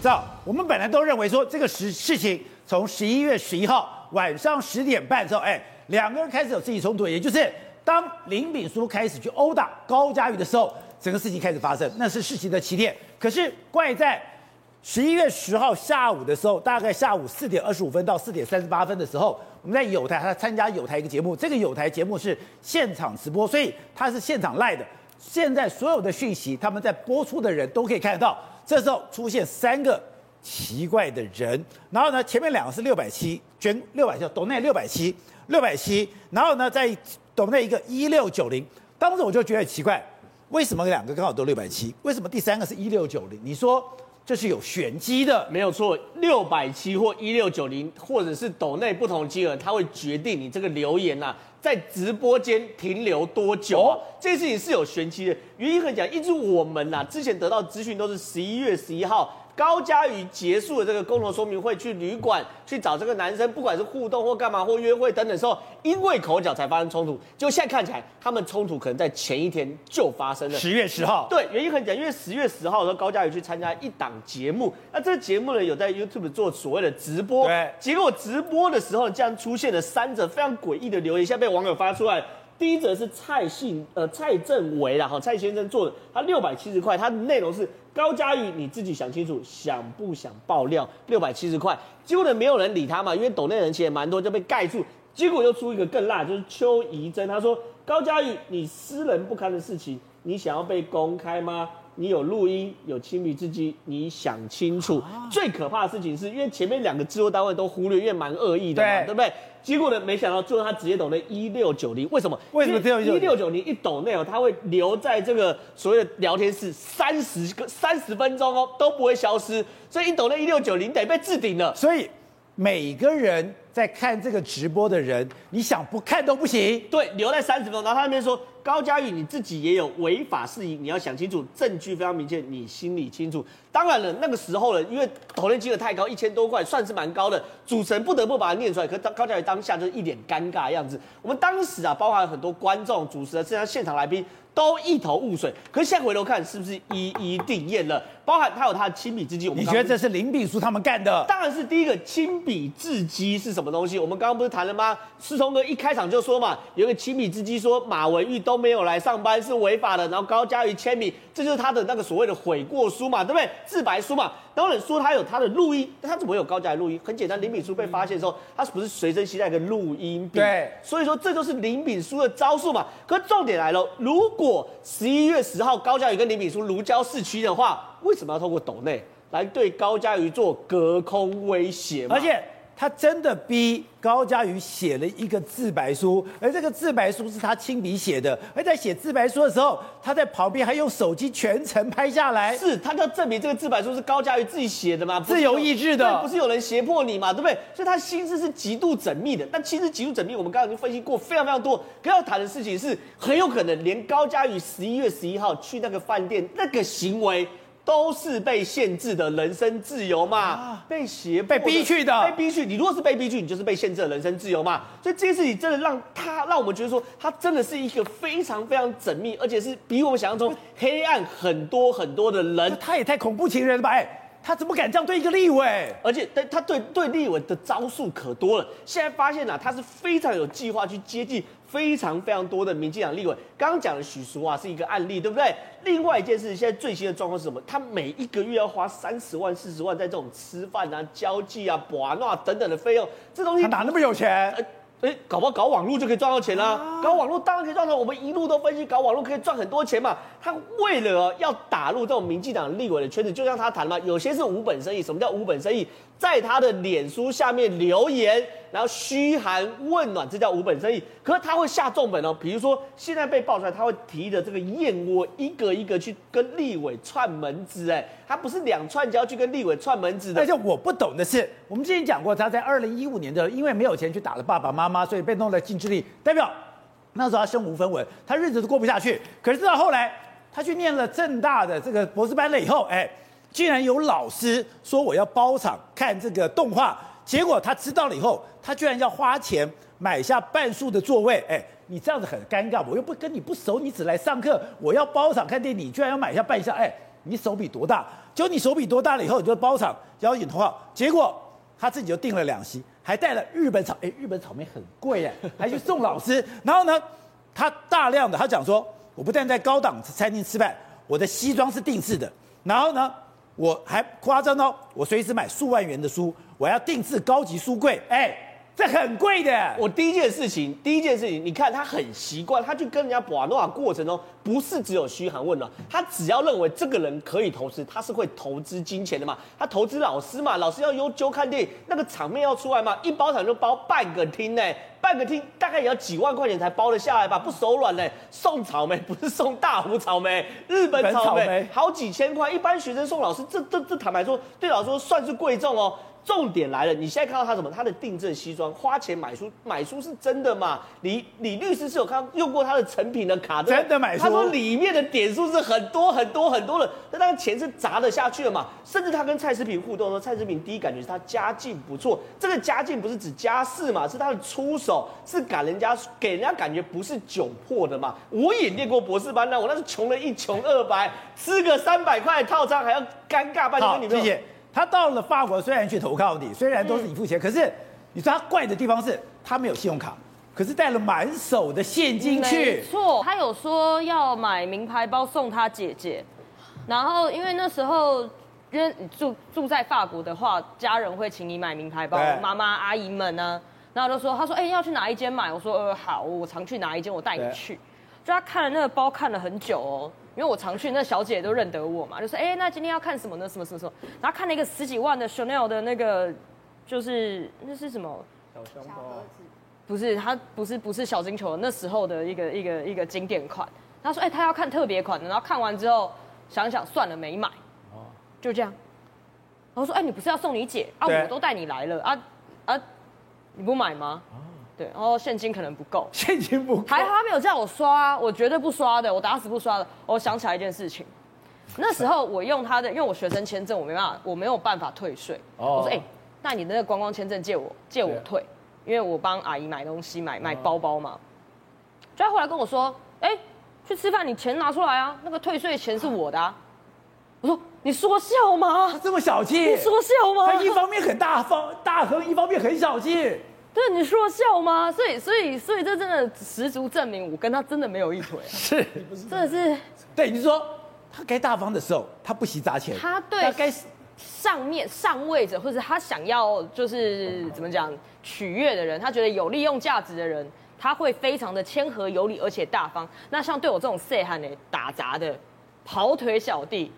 知道，我们本来都认为说这个事事情从十一月十一号晚上十点半之后，哎，两个人开始有肢体冲突，也就是当林炳书开始去殴打高嘉瑜的时候，整个事情开始发生，那是事情的起点。可是怪在十一月十号下午的时候，大概下午四点二十五分到四点三十八分的时候，我们在友台，他参加友台一个节目，这个友台节目是现场直播，所以他是现场 live 的。现在所有的讯息，他们在播出的人都可以看得到。这时候出现三个奇怪的人，然后呢，前面两个是六百七捐六百七，抖内六百七六百七，然后呢，在抖内一个一六九零，当时我就觉得奇怪，为什么两个刚好都六百七？为什么第三个是一六九零？你说这是有玄机的？没有错，六百七或一六九零，或者是斗内不同金额，它会决定你这个留言呐、啊，在直播间停留多久、啊。哦、这个事情是有玄机的，原因很简单，一直我们呐、啊，之前得到资讯都是十一月十一号。高佳瑜结束了这个共同说明会，去旅馆去找这个男生，不管是互动或干嘛或约会等等时候，因为口角才发生冲突。就现在看起来，他们冲突可能在前一天就发生了。十月十号，对，原因很简单，因为十月十号的时候，高佳瑜去参加一档节目，那这个节目呢有在 YouTube 做所谓的直播，对，结果直播的时候竟然出现了三则非常诡异的留言，现在被网友发出来。第一则是蔡信呃蔡正维啦，哈蔡先生做的，他六百七十块，他的内容是高嘉瑜你自己想清楚，想不想爆料？六百七十块，结果呢没有人理他嘛，因为抖内人其实也蛮多，就被盖住。结果又出一个更辣，就是邱怡珍，他说高嘉瑜你私人不堪的事情，你想要被公开吗？你有录音，有亲密之机，你想清楚。啊、最可怕的事情是因为前面两个制作单位都忽略，因为蛮恶意的嘛，对，对不对？结果呢，没想到最后他直接抖了一六九零，为什么？为什么只有一六九零一抖内哦，他会留在这个所谓的聊天室三十个三十分钟哦，都不会消失。所以一抖内一六九零得被置顶了。所以每个人在看这个直播的人，你想不看都不行。对，留在三十分钟，然后他那边说。高嘉宇，你自己也有违法事宜，你要想清楚，证据非常明确，你心里清楚。当然了，那个时候呢，因为抖内金额太高，一千多块算是蛮高的，主持人不得不把它念出来。可高嘉宇当下就是一脸尴尬的样子。我们当时啊，包含很多观众、主持人，甚至现场来宾。都一头雾水，可是现在回头看，是不是一一定验了？包含他有他的亲笔字迹，我们你觉得这是林炳书他们干的？当然是第一个亲笔字迹是什么东西？我们刚刚不是谈了吗？思聪哥一开场就说嘛，有个亲笔字迹说马文玉都没有来上班是违法的，然后高嘉瑜签名，这就是他的那个所谓的悔过书嘛，对不对？自白书嘛。当然说他有他的录音，但他怎么会有高嘉瑜录音？很简单，林炳书被发现的时候，他是不是随身携带一个录音笔？对，所以说这就是林炳书的招数嘛。可重点来了，如果十一月十号高嘉瑜跟林炳书如胶似漆的话，为什么要透过抖内来对高嘉瑜做隔空威胁？而且。他真的逼高嘉瑜写了一个自白书，而这个自白书是他亲笔写的。而在写自白书的时候，他在旁边还用手机全程拍下来。是他就要证明这个自白书是高嘉瑜自己写的吗？自由意志的，不是有人胁迫你嘛？对不对？所以他心思是极度缜密的。但其实极度缜密，我们刚刚已经分析过非常非常多。可要谈的事情是，很有可能连高嘉瑜十一月十一号去那个饭店那个行为。都是被限制的人身自由嘛，啊、被胁被逼去的，被逼去。你如果是被逼去，你就是被限制的人身自由嘛。所以这件事情真的让他让我们觉得说，他真的是一个非常非常缜密，而且是比我们想象中黑暗很多很多的人。他也太恐怖情人了吧？哎，他怎么敢这样对一个立委？而且，他对对立委的招数可多了。现在发现啊，他是非常有计划去接近。非常非常多的民进党立委，刚刚讲的许淑华是一个案例，对不对？另外一件事，现在最新的状况是什么？他每一个月要花三十万、四十万在这种吃饭啊、交际啊、博啊等等的费用，这东西他哪那么有钱？呃哎，搞不好搞网络就可以赚到钱啦、啊！搞网络当然可以赚到，我们一路都分析，搞网络可以赚很多钱嘛。他为了要打入这种民进党立委的圈子，就像他谈嘛，有些是无本生意。什么叫无本生意？在他的脸书下面留言，然后嘘寒问暖，这叫无本生意。可是他会下重本哦，比如说现在被爆出来，他会提着这个燕窝，一个一个去跟立委串门子，哎，他不是两串就要去跟立委串门子的。而且我不懂的是，我们之前讲过，他在二零一五年的时候，因为没有钱去打了爸爸妈妈，所以被弄了禁制令，代表那时候他身无分文，他日子都过不下去。可是到后来，他去念了政大的这个博士班了以后，哎。竟然有老师说我要包场看这个动画，结果他知道了以后，他居然要花钱买下半数的座位。哎，你这样子很尴尬，我又不跟你不熟，你只来上课，我要包场看电影，你居然要买下半下，哎，你手笔多大？就你手笔多大了以后，你就包场邀请通告。结果他自己就订了两席，还带了日本草，哎，日本草莓很贵哎，还去送老师。然后呢，他大量的他讲说，我不但在高档餐厅吃饭，我的西装是定制的。然后呢，我还夸张到我随时买数万元的书，我要定制高级书柜，哎。这很贵的。我第一件事情，第一件事情，你看他很习惯，他去跟人家把诺瓦过程中，不是只有嘘寒问暖，他只要认为这个人可以投资，他是会投资金钱的嘛。他投资老师嘛，老师要优揪看电影，那个场面要出来嘛，一包场就包半个厅呢，半个厅大概也要几万块钱才包得下来吧，不手软呢。送草莓 不是送大湖草莓，日本草莓，草莓好几千块，一般学生送老师，这这这坦白说，对老师说算是贵重哦。重点来了，你现在看到他什么？他的定制西装，花钱买书，买书是真的吗？李李律师是有看用过他的成品的卡，真的买书。他说里面的点数是很多很多很多的，那当然钱是砸得下去的嘛。甚至他跟蔡思平互动的时候，蔡思平第一感觉是他家境不错，这个家境不是指家世嘛，是他的出手是给人家给人家感觉不是窘迫的嘛。我也念过博士班呢，我那是穷了一穷二白，吃个三百块套餐还要尴尬半天。谢谢。他到了法国，虽然去投靠你，虽然都是你付钱，嗯、可是你说他怪的地方是，他没有信用卡，可是带了满手的现金去。没错，他有说要买名牌包送他姐姐，然后因为那时候因为住住在法国的话，家人会请你买名牌包，妈妈阿姨们呢，然后就说他说哎、欸、要去哪一间买，我说呃好，我常去哪一间，我带你去。就他看了那个包看了很久哦。因为我常去，那小姐都认得我嘛，就说：“哎，那今天要看什么呢？什么什么什么？”然后看了一个十几万的 Chanel 的那个，就是那是什么？小香包？不是，它不是不是小金球，那时候的一个一个一个经典款。他说：“哎，他要看特别款的。”然后看完之后想想算了，没买。哦，就这样。然后说：“哎，你不是要送你姐啊？我都带你来了啊啊，你不买吗？”对，然后现金可能不够，现金不够，还好他没有叫我刷，我绝对不刷的，我打死不刷的。我想起来一件事情，那时候我用他的，因为我学生签证，我没办法，我没有办法退税。Oh. 我说，哎、欸，那你的那个观光签证借我，借我退，因为我帮阿姨买东西，买买包包嘛。Oh. 就他后来跟我说，哎、欸，去吃饭，你钱拿出来啊，那个退税钱是我的啊。我说，你说笑吗？他这么小气？你说笑吗？他一方面很大方大亨，一方面很小气。对，你说笑吗？所以，所以，所以这真的十足证明我跟他真的没有一腿。是，真的是。对，你说他该大方的时候，他不惜砸钱。他对该上面上位者，或者他想要就是怎么讲取悦的人，他觉得有利用价值的人，他会非常的谦和有礼，而且大方。那像对我这种细汉呢打杂的跑腿小弟，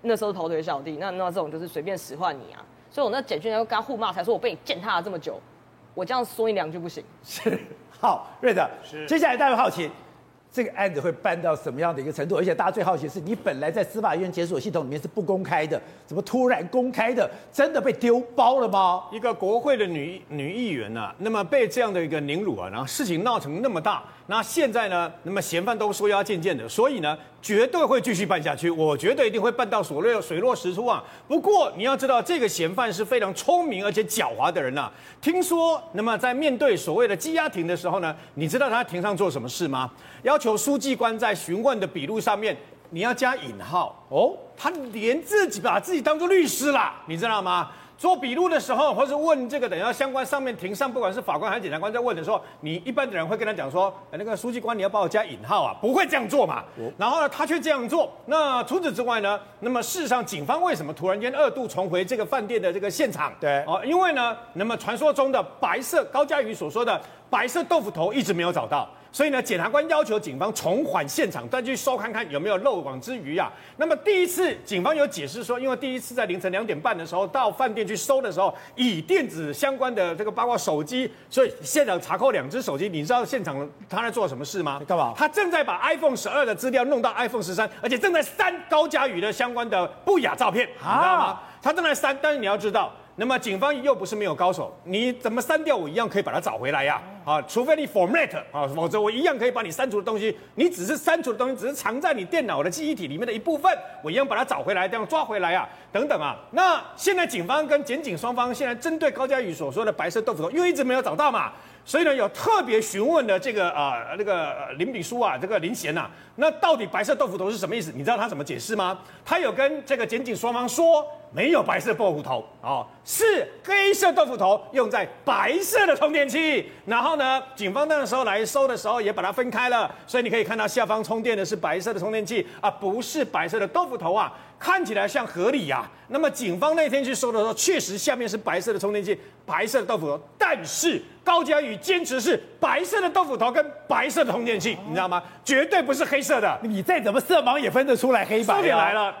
那时候是跑腿小弟，那那这种就是随便使唤你啊。所以我那简讯要跟他互骂，才说我被你践踏了这么久。我这样说你两句不行。是，好，瑞德，是。接下来大家好奇，这个案子会办到什么样的一个程度？而且大家最好奇的是，你本来在司法院检索系统里面是不公开的，怎么突然公开的？真的被丢包了吗？一个国会的女女议员啊，那么被这样的一个凌辱啊，然后事情闹成那么大。那现在呢？那么嫌犯都说要见见的，所以呢，绝对会继续办下去。我觉得一定会办到所谓水落石出啊。不过你要知道，这个嫌犯是非常聪明而且狡猾的人呐、啊。听说，那么在面对所谓的羁押庭的时候呢，你知道他庭上做什么事吗？要求书记官在询问的笔录上面你要加引号哦。他连自己把自己当做律师了，你知道吗？做笔录的时候，或者问这个等一下相关上面庭上，不管是法官还是检察官在问的时候，你一般的人会跟他讲说，那个书记官你要帮我加引号啊，不会这样做嘛。然后呢，他却这样做。那除此之外呢，那么事实上警方为什么突然间二度重回这个饭店的这个现场？对，哦，因为呢，那么传说中的白色高佳瑜所说的白色豆腐头一直没有找到。所以呢，检察官要求警方重返现场，再去搜看看有没有漏网之鱼啊。那么第一次，警方有解释说，因为第一次在凌晨两点半的时候到饭店去搜的时候，以电子相关的这个包括手机，所以现场查扣两只手机。你知道现场他在做什么事吗？干嘛？他正在把 iPhone 十二的资料弄到 iPhone 十三，而且正在删高嘉宇的相关的不雅照片，啊、你知道吗？他正在删，但是你要知道。那么警方又不是没有高手，你怎么删掉我一样可以把它找回来呀？啊，啊除非你 format 啊，否则我一样可以把你删除的东西，你只是删除的东西，只是藏在你电脑的记忆体里面的一部分，我一样把它找回来，这样抓回来啊，等等啊。那现在警方跟检警双方现在针对高嘉宇所说的白色豆腐头，因为一直没有找到嘛。所以呢，有特别询问的这个啊、那个林炳书啊，这个林贤呐，那到底白色豆腐头是什么意思？你知道他怎么解释吗？他有跟这个检警双方说，没有白色豆腐头哦，是黑色豆腐头用在白色的充电器。然后，警方那个时候来收的时候也把它分开了，所以你可以看到下方充电的是白色的充电器啊，不是白色的豆腐头啊。看起来像合理呀、啊。那么警方那天去收的时候，确实下面是白色的充电器，白色的豆腐头。但是高嘉宇坚持是白色的豆腐头跟白色的充电器，你知道吗？绝对不是黑色的。你再怎么色盲也分得出来黑白、啊。重点来了，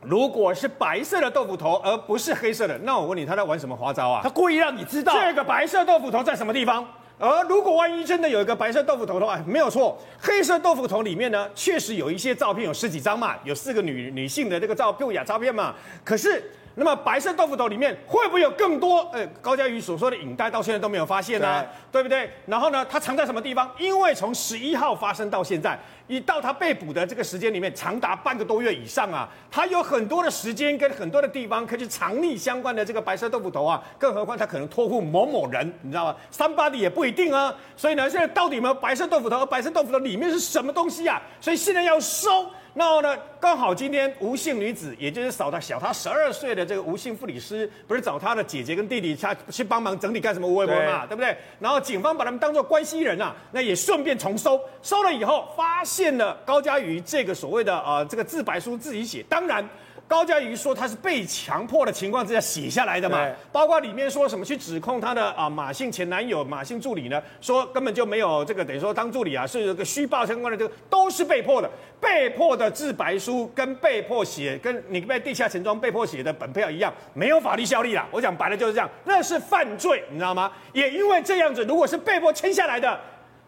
如果是白色的豆腐头而不是黑色的，那我问你，他在玩什么花招啊？他故意让你知道这个白色豆腐头在什么地方。而如果万一真的有一个白色豆腐头的话，没有错，黑色豆腐头里面呢，确实有一些照片，有十几张嘛，有四个女女性的这个照不雅照片嘛。可是，那么白色豆腐头里面会不会有更多？呃，高佳瑜所说的影带到现在都没有发现呢、啊，对，对不对？然后呢，它藏在什么地方？因为从十一号发生到现在。一到他被捕的这个时间里面，长达半个多月以上啊，他有很多的时间跟很多的地方可以去藏匿相关的这个白色豆腐头啊，更何况他可能托付某某人，你知道吗？Somebody 也不一定啊。所以呢，现在到底有没有白色豆腐头？而白色豆腐头里面是什么东西啊？所以现在要收。那呢，刚好今天吴姓女子，也就是少他小他十二岁的这个吴姓护理师，不是找她的姐姐跟弟弟她去帮忙整理干什么微博嘛，对不对？然后警方把他们当做关系人啊，那也顺便重收，收了以后发现了高嘉瑜这个所谓的呃这个自白书自己写，当然。高嘉瑜说他是被强迫的情况之下写下来的嘛，包括里面说什么去指控他的啊马姓前男友马姓助理呢，说根本就没有这个等于说当助理啊是这个虚报相关的这个都是被迫的，被迫的自白书跟被迫写跟你被地下钱庄被迫写的本票一样，没有法律效力啦。我讲白了就是这样，那是犯罪，你知道吗？也因为这样子，如果是被迫签下来的，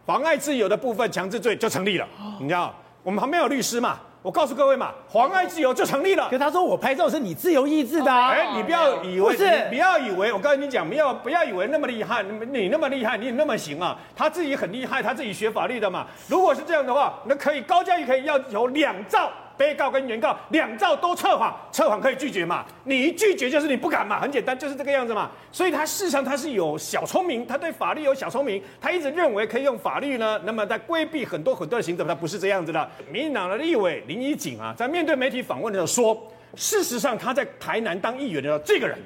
妨碍自由的部分强制罪就成立了，你知道？我们旁边有律师嘛？我告诉各位嘛，妨碍自由就成立了。可他说我拍照是你自由意志的，啊，哎，你不要以为，不是，你不要以为，我跟你讲，不要不要以为那么厉害，你那么厉害，你那么行啊？他自己很厉害，他自己学法律的嘛。如果是这样的话，那可以高教育可以要求两兆。被告跟原告两造都测谎，测谎可以拒绝嘛？你一拒绝就是你不敢嘛，很简单，就是这个样子嘛。所以他事实上他是有小聪明，他对法律有小聪明，他一直认为可以用法律呢，那么在规避很多很多的行政，他不是这样子的。民进党的立委林宜景啊，在面对媒体访问的时候说，事实上他在台南当议员的时候，这个人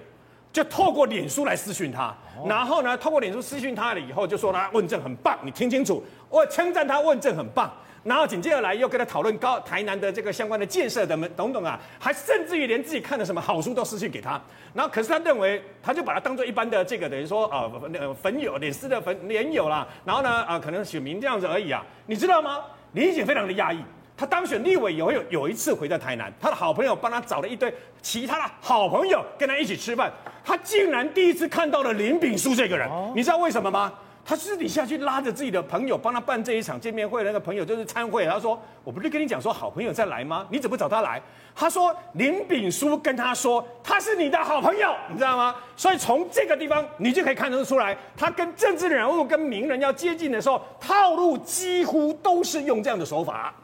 就透过脸书来私讯他，然后呢，透过脸书私讯他了以后，就说他问政很棒，你听清楚，我称赞他问政很棒。然后紧接着来又跟他讨论高台南的这个相关的建设等等等等啊，还甚至于连自己看的什么好书都私讯给他。然后可是他认为，他就把他当做一般的这个等于说啊那个粉友脸丝的粉脸友啦。然后呢啊可能选民这样子而已啊，你知道吗？林宜景非常的压抑。他当选立委以后有有一次回到台南，他的好朋友帮他找了一堆其他的好朋友跟他一起吃饭，他竟然第一次看到了林炳书这个人。你知道为什么吗？他私底下去拉着自己的朋友帮他办这一场见面会那个朋友就是参会，他说：“我不是跟你讲说好朋友再来吗？你怎么找他来？”他说：“林炳书跟他说他是你的好朋友，你知道吗？所以从这个地方你就可以看得出来，他跟政治人物跟名人要接近的时候，套路几乎都是用这样的手法。”